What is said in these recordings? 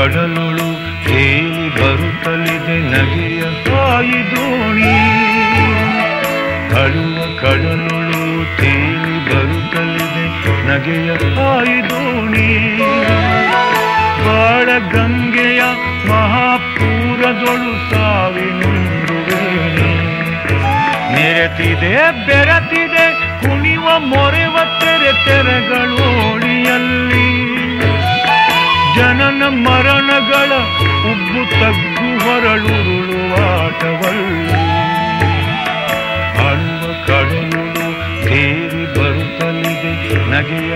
ಕಡಲುಳು ತೇಲಿ ಬರುತ್ತಲಿದೆ ನಗೆಯ ಕಾಯಿ ದೋಣಿ. ಕಡುವ ಕಡಲುಳು ತೇಲಿ ಬರುತ್ತಲಿದೆ ನಗೆಯ ಸಾಯಿ ದೋಣಿ. ಬಾಳ ಗಂಗೆಯ ಮಹಾಪೂರದೊಳು ಸಾವಿನುಂದುವೆ ನೆರೆತಿದೆ, ಬೆರೆತಿದೆ ಜನನ ಮರಣಗಳ ಉಬ್ಬು ತಗ್ಗು ಹೊರಳುರುಳುವಾಟವಲ್ಲ ಅಳುವ ಕಡಲು ತೇರಿ ಬರುತ್ತಲಿದೆ ನಗೆಯ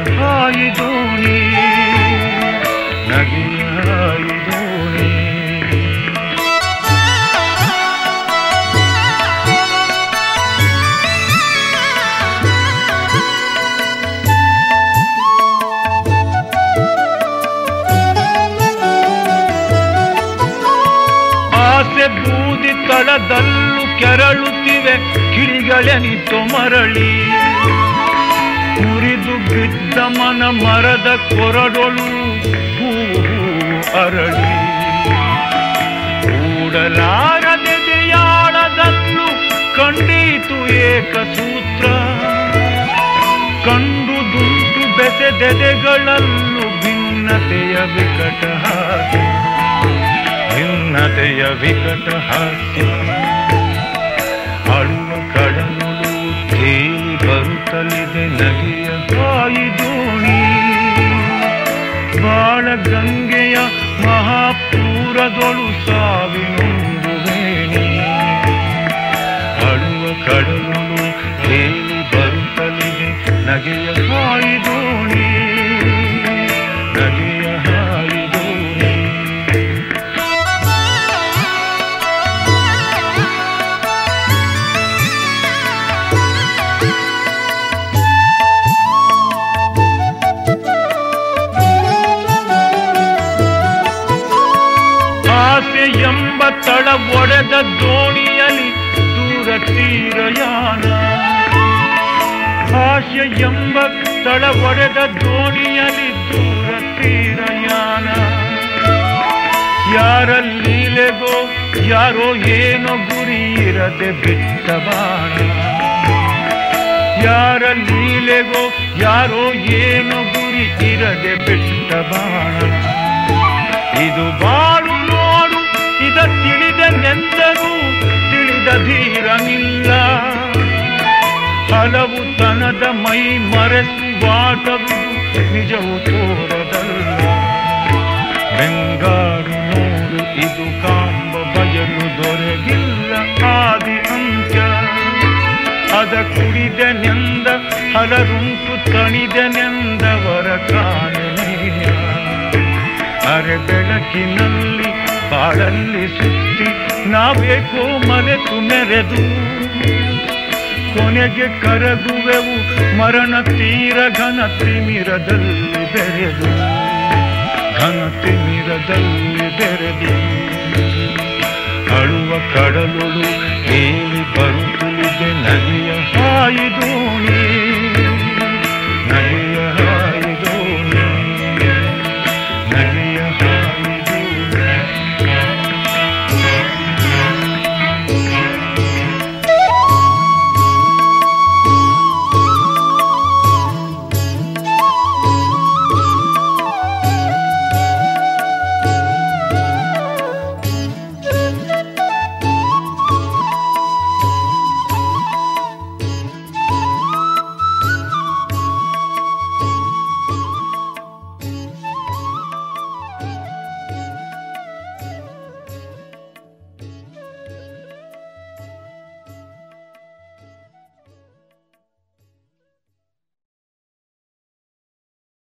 ಬೂದಿ ತಳದಲ್ಲೂ ಕೆರಳುತ್ತಿವೆ ಕಿಡಿಗಳೆನಿತು ಮರಳಿ. ಮುರಿದು ಬಿದ್ದ ಮನ ಮರದ ಕೊರಡೊಳು ಹೂವು ಅರಳಿ. ಕೂಡಲಾರದೆದೆಯಾಳದಲ್ಲೂ ಕಂಡೀತು ಏಕಸೂತ್ರ. ಕಂಡು ದುಂಟು ಬೆಸೆದೆದೆಗಳಲ್ಲೂ ಭಿನ್ನತೆಯ ವಿಕಟ ಹಾಗೆ. ಭಿನ್ನತೆಯ ವಿಕಟ ಹಾಸ್ಯ ಅಳುವ ಕಡಲು ತೇಲಿ ಬರುತ್ತಲಿದೆ ನದಿಯ ಕಾಯಿ ದೋಣಿ. ಬಾಳ ಗಂಗೆಯ ಮಹಾಪೂರದೊಳು ಸಾವಿನೊಂದು ವೇಣಿ. ಅಳುವ ಕಡಲು ತಳ ಒಡೆದ ದೋಣಿಯಲ್ಲಿ ದೂರ ತೀರಯಾನ. ಭಾಷ್ಯ ಎಂಬ ತಳ ಒಡೆದ ದೋಣಿಯಲ್ಲಿ ದೂರ ತೀರಯಾನ. ಯಾರ ಲೀಲೆಗೋ, ಯಾರೋ ಏನೋ ಗುರಿ ಇರದೆ ಬಿಟ್ಟ ಬಾಣ. ಯಾರ ಲೀಲೆಗೋ, ಯಾರೋ ಏನೋ ಗುರಿ ಇರದೆ ಬಿಟ್ಟ ಬಾಣ. ಇದು ಬಾಳು ತಿಳಿದ ಧೀರನಿಲ್ಲ. ಹಲವು ತನದ ಮೈ ಮರೆಸುವಾಟವು ನಿಜವು ತೋರದಲ್ಲ. ಬೆಂಗಾರು ನೋಡು, ಇದು ಕಾಂಬ ಬಯಲು ದೊರೆಗಿಲ್ಲ ಆದಿ ಅಂತ್ಯ. ಅದ ಕುಡಿದನೆಂದ ಹಲರುಂಟು ಹೊರ ಕಾಣೆಯ ಅರೆ ಬೆಳಕಿನಲ್ಲಿ ಬಾಳಲ್ಲಿ ಸುತ್ತಿ ನಾವೇಕೋ ಮರೆತು ಮೆರೆದು ಕೊನೆಗೆ ಕರಗುವೆವು ಮರಣ ತೀರ ಘನ ತಿಮಿರದಲ್ಲಿ ಬೆರೆದು. ಘನ ತಿಮಿರದಲ್ಲಿ ಬೆರೆದು.